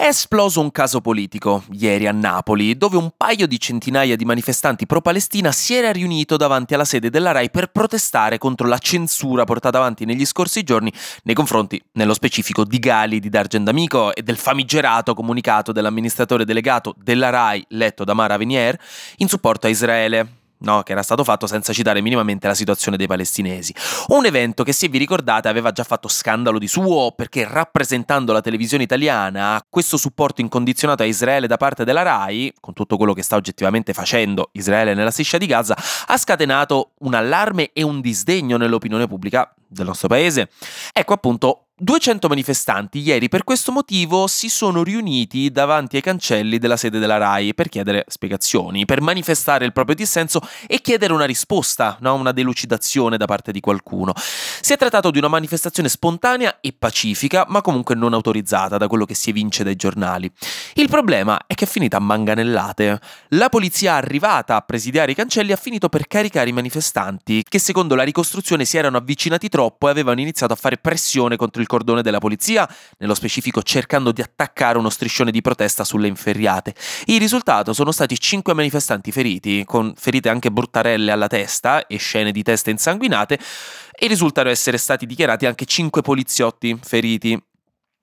È esploso un caso politico ieri a Napoli, dove un paio di centinaia di manifestanti pro-Palestina si era riunito davanti alla sede della RAI per protestare contro la censura portata avanti negli scorsi giorni nei confronti, nello specifico, di Gali, di D'Argent D'Amico e del famigerato comunicato dell'amministratore delegato della RAI, letto da Mara Venier, in supporto a Israele no, che era stato fatto senza citare minimamente la situazione dei palestinesi. Un evento che, se vi ricordate, aveva già fatto scandalo di suo perché rappresentando la televisione italiana, questo supporto incondizionato a Israele da parte della RAI, con tutto quello che sta oggettivamente facendo Israele nella striscia di Gaza, ha scatenato un allarme e un disdegno nell'opinione pubblica del nostro paese. Ecco appunto 200 manifestanti ieri per questo motivo si sono riuniti davanti ai cancelli della sede della RAI per chiedere spiegazioni, per manifestare il proprio dissenso e chiedere una risposta, no? una delucidazione da parte di qualcuno. Si è trattato di una manifestazione spontanea e pacifica, ma comunque non autorizzata da quello che si evince dai giornali. Il problema è che è finita a manganellate. La polizia arrivata a presidiare i cancelli ha finito per caricare i manifestanti, che secondo la ricostruzione si erano avvicinati troppo e avevano iniziato a fare pressione contro il cordone della polizia, nello specifico cercando di attaccare uno striscione di protesta sulle inferriate. Il risultato sono stati cinque manifestanti feriti, con ferite anche bruttarelle alla testa e scene di teste insanguinate, e risultano essere stati dichiarati anche cinque poliziotti feriti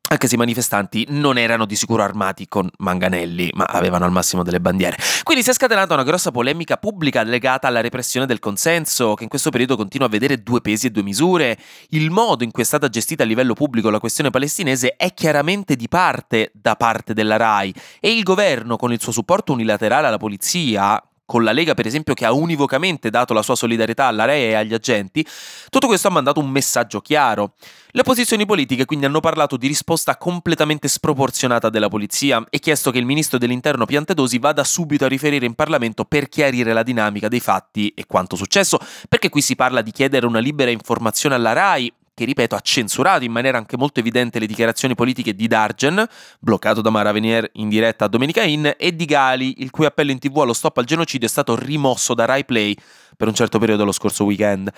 anche se i manifestanti non erano di sicuro armati con manganelli, ma avevano al massimo delle bandiere. Quindi si è scatenata una grossa polemica pubblica legata alla repressione del consenso, che in questo periodo continua a vedere due pesi e due misure. Il modo in cui è stata gestita a livello pubblico la questione palestinese è chiaramente di parte da parte della RAI e il governo, con il suo supporto unilaterale alla polizia, con la Lega per esempio che ha univocamente dato la sua solidarietà alla RAI e agli agenti, tutto questo ha mandato un messaggio chiaro. Le opposizioni politiche quindi hanno parlato di risposta completamente sproporzionata della polizia e chiesto che il ministro dell'interno Piantedosi vada subito a riferire in Parlamento per chiarire la dinamica dei fatti e quanto successo, perché qui si parla di chiedere una libera informazione alla RAI, che ripeto ha censurato in maniera anche molto evidente le dichiarazioni politiche di Dargen, bloccato da Mara Venier in diretta a Domenica Inn, e di Gali, il cui appello in tv allo stop al genocidio è stato rimosso da Rai Play per un certo periodo lo scorso weekend.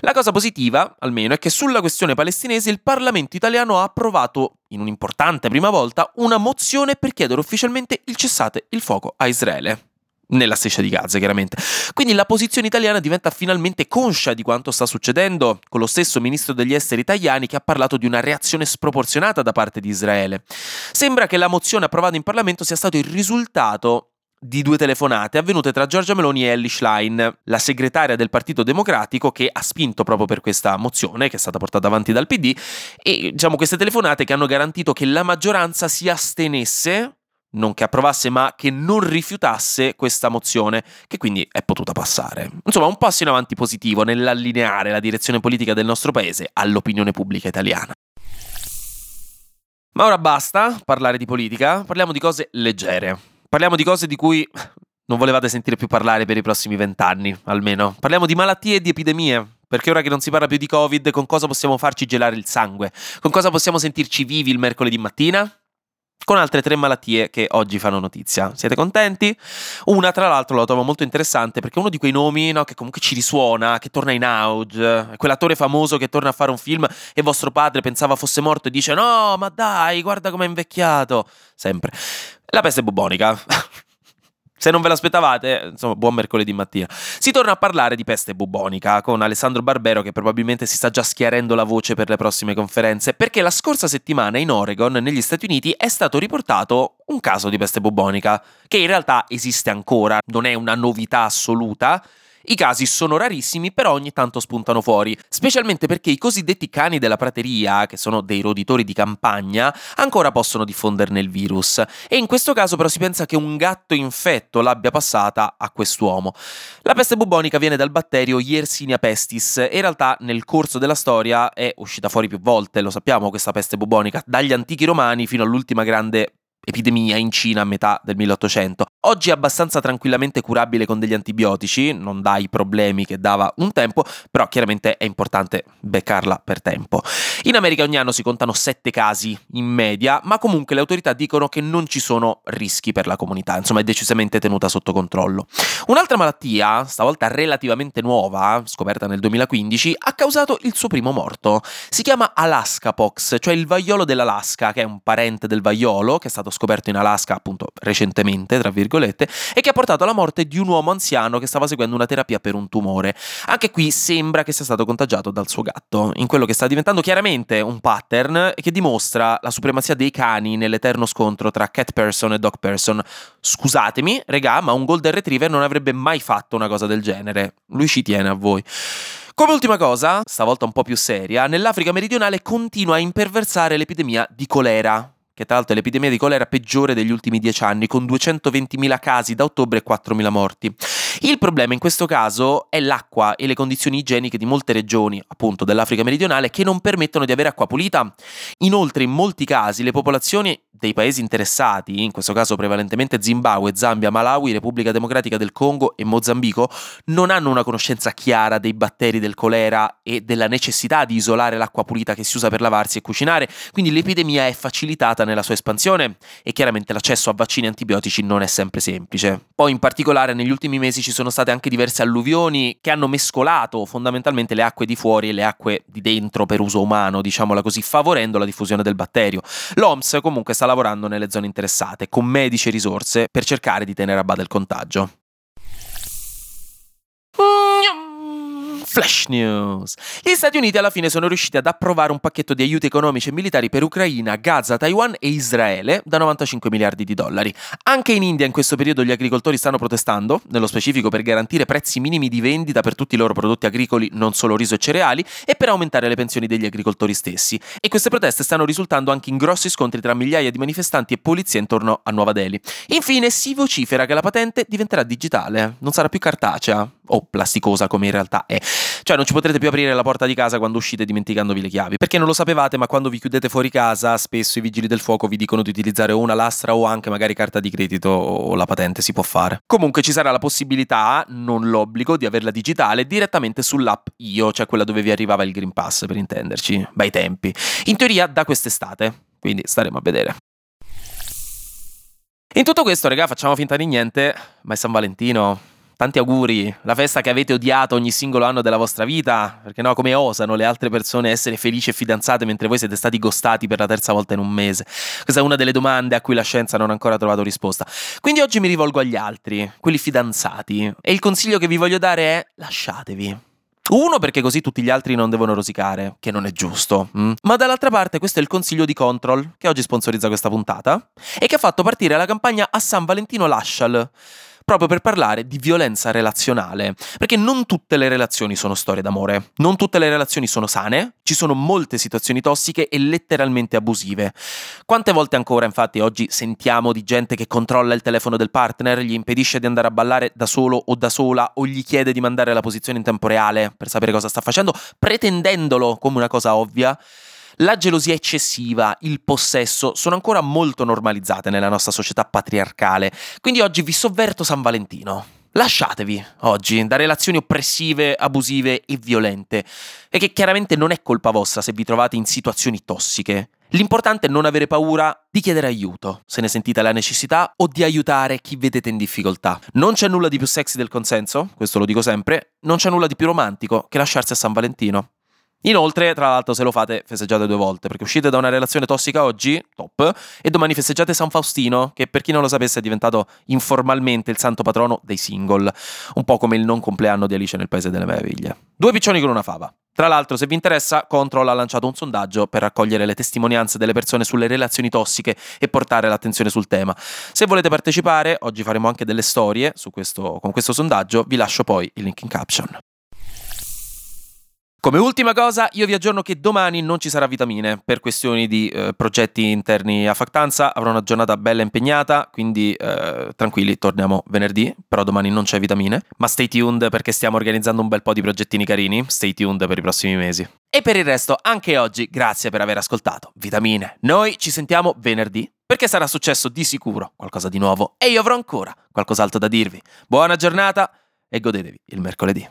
La cosa positiva, almeno, è che sulla questione palestinese il Parlamento italiano ha approvato, in un'importante prima volta, una mozione per chiedere ufficialmente il cessate il fuoco a Israele nella striscia di Gaza, chiaramente. Quindi la posizione italiana diventa finalmente conscia di quanto sta succedendo, con lo stesso ministro degli esteri italiani che ha parlato di una reazione sproporzionata da parte di Israele. Sembra che la mozione approvata in Parlamento sia stato il risultato di due telefonate avvenute tra Giorgia Meloni e Ellie Schlein, la segretaria del Partito Democratico che ha spinto proprio per questa mozione che è stata portata avanti dal PD e diciamo queste telefonate che hanno garantito che la maggioranza si astenesse non che approvasse, ma che non rifiutasse questa mozione, che quindi è potuta passare. Insomma, un passo in avanti positivo nell'allineare la direzione politica del nostro paese all'opinione pubblica italiana. Ma ora basta parlare di politica, parliamo di cose leggere. Parliamo di cose di cui non volevate sentire più parlare per i prossimi vent'anni, almeno. Parliamo di malattie e di epidemie. Perché ora che non si parla più di Covid, con cosa possiamo farci gelare il sangue? Con cosa possiamo sentirci vivi il mercoledì mattina? Con altre tre malattie che oggi fanno notizia. Siete contenti? Una, tra l'altro, la trovo molto interessante perché è uno di quei nomi no, che comunque ci risuona, che torna in auge. Quell'attore famoso che torna a fare un film e vostro padre pensava fosse morto e dice: No, ma dai, guarda com'è invecchiato. Sempre. La peste bubonica. Se non ve l'aspettavate, insomma, buon mercoledì mattina. Si torna a parlare di peste bubonica con Alessandro Barbero che probabilmente si sta già schiarendo la voce per le prossime conferenze, perché la scorsa settimana in Oregon, negli Stati Uniti, è stato riportato un caso di peste bubonica, che in realtà esiste ancora, non è una novità assoluta, i casi sono rarissimi, però ogni tanto spuntano fuori, specialmente perché i cosiddetti cani della prateria, che sono dei roditori di campagna, ancora possono diffonderne il virus. E in questo caso però si pensa che un gatto infetto l'abbia passata a quest'uomo. La peste bubonica viene dal batterio Yersinia pestis e in realtà nel corso della storia è uscita fuori più volte, lo sappiamo questa peste bubonica, dagli antichi romani fino all'ultima grande epidemia in Cina a metà del 1800. Oggi è abbastanza tranquillamente curabile con degli antibiotici, non dà i problemi che dava un tempo, però chiaramente è importante beccarla per tempo. In America ogni anno si contano 7 casi in media, ma comunque le autorità dicono che non ci sono rischi per la comunità, insomma è decisamente tenuta sotto controllo. Un'altra malattia, stavolta relativamente nuova, scoperta nel 2015, ha causato il suo primo morto. Si chiama Alaska Pox, cioè il vaiolo dell'Alaska, che è un parente del vaiolo, che è stato scoperto in Alaska appunto recentemente, tra virgolette, e che ha portato alla morte di un uomo anziano che stava seguendo una terapia per un tumore. Anche qui sembra che sia stato contagiato dal suo gatto, in quello che sta diventando chiaramente un pattern che dimostra la supremazia dei cani nell'eterno scontro tra cat person e dog person. Scusatemi, regà, ma un golden retriever non avrebbe mai fatto una cosa del genere. Lui ci tiene a voi. Come ultima cosa, stavolta un po' più seria, nell'Africa meridionale continua a imperversare l'epidemia di colera, che tra l'altro l'epidemia di colera peggiore degli ultimi dieci anni, con 220.000 casi da ottobre e 4.000 morti. Il problema in questo caso è l'acqua e le condizioni igieniche di molte regioni, appunto dell'Africa meridionale, che non permettono di avere acqua pulita. Inoltre, in molti casi, le popolazioni dei paesi interessati, in questo caso prevalentemente Zimbabwe, Zambia, Malawi, Repubblica Democratica del Congo e Mozambico, non hanno una conoscenza chiara dei batteri del colera e della necessità di isolare l'acqua pulita che si usa per lavarsi e cucinare, quindi l'epidemia è facilitata nella sua espansione e chiaramente l'accesso a vaccini antibiotici non è sempre semplice. Poi in particolare negli ultimi mesi ci sono state anche diverse alluvioni che hanno mescolato fondamentalmente le acque di fuori e le acque di dentro per uso umano, diciamola così, favorendo la diffusione del batterio. L'OMS comunque sta lavorando nelle zone interessate con medici e risorse per cercare di tenere a bada il contagio. Flash News. Gli Stati Uniti alla fine sono riusciti ad approvare un pacchetto di aiuti economici e militari per Ucraina, Gaza, Taiwan e Israele da 95 miliardi di dollari. Anche in India in questo periodo gli agricoltori stanno protestando, nello specifico per garantire prezzi minimi di vendita per tutti i loro prodotti agricoli, non solo riso e cereali, e per aumentare le pensioni degli agricoltori stessi. E queste proteste stanno risultando anche in grossi scontri tra migliaia di manifestanti e polizia intorno a Nuova Delhi. Infine si vocifera che la patente diventerà digitale, non sarà più cartacea o plasticosa come in realtà è. Cioè non ci potrete più aprire la porta di casa quando uscite dimenticandovi le chiavi. Perché non lo sapevate, ma quando vi chiudete fuori casa, spesso i vigili del fuoco vi dicono di utilizzare o una lastra o anche magari carta di credito o la patente si può fare. Comunque ci sarà la possibilità, non l'obbligo, di averla digitale direttamente sull'app Io, cioè quella dove vi arrivava il Green Pass per intenderci, bei tempi. In teoria da quest'estate, quindi staremo a vedere. In tutto questo, raga, facciamo finta di niente, ma è San Valentino. Tanti auguri, la festa che avete odiato ogni singolo anno della vostra vita, perché no, come osano le altre persone essere felici e fidanzate mentre voi siete stati gostati per la terza volta in un mese? Questa è una delle domande a cui la scienza non ha ancora trovato risposta. Quindi oggi mi rivolgo agli altri, quelli fidanzati, e il consiglio che vi voglio dare è lasciatevi. Uno perché così tutti gli altri non devono rosicare, che non è giusto. Mm? Ma dall'altra parte questo è il consiglio di Control, che oggi sponsorizza questa puntata, e che ha fatto partire la campagna a San Valentino Lascial proprio per parlare di violenza relazionale, perché non tutte le relazioni sono storie d'amore, non tutte le relazioni sono sane, ci sono molte situazioni tossiche e letteralmente abusive. Quante volte ancora, infatti, oggi sentiamo di gente che controlla il telefono del partner, gli impedisce di andare a ballare da solo o da sola o gli chiede di mandare la posizione in tempo reale per sapere cosa sta facendo, pretendendolo come una cosa ovvia? La gelosia eccessiva, il possesso sono ancora molto normalizzate nella nostra società patriarcale, quindi oggi vi sovverto San Valentino. Lasciatevi oggi da relazioni oppressive, abusive e violente, e che chiaramente non è colpa vostra se vi trovate in situazioni tossiche. L'importante è non avere paura di chiedere aiuto, se ne sentite la necessità, o di aiutare chi vedete in difficoltà. Non c'è nulla di più sexy del consenso, questo lo dico sempre, non c'è nulla di più romantico che lasciarsi a San Valentino. Inoltre, tra l'altro, se lo fate, festeggiate due volte, perché uscite da una relazione tossica oggi, top, e domani festeggiate San Faustino, che per chi non lo sapesse è diventato informalmente il santo patrono dei single, un po' come il non compleanno di Alice nel Paese delle Meraviglie. Due piccioni con una fava. Tra l'altro, se vi interessa, Control ha lanciato un sondaggio per raccogliere le testimonianze delle persone sulle relazioni tossiche e portare l'attenzione sul tema. Se volete partecipare, oggi faremo anche delle storie questo, con questo sondaggio, vi lascio poi il link in caption. Come ultima cosa, io vi aggiorno che domani non ci sarà vitamine per questioni di eh, progetti interni a Factanza. Avrò una giornata bella impegnata, quindi eh, tranquilli, torniamo venerdì. Però domani non c'è vitamine. Ma stay tuned perché stiamo organizzando un bel po' di progettini carini. Stay tuned per i prossimi mesi. E per il resto, anche oggi, grazie per aver ascoltato. Vitamine. Noi ci sentiamo venerdì perché sarà successo di sicuro qualcosa di nuovo e io avrò ancora qualcos'altro da dirvi. Buona giornata e godetevi il mercoledì.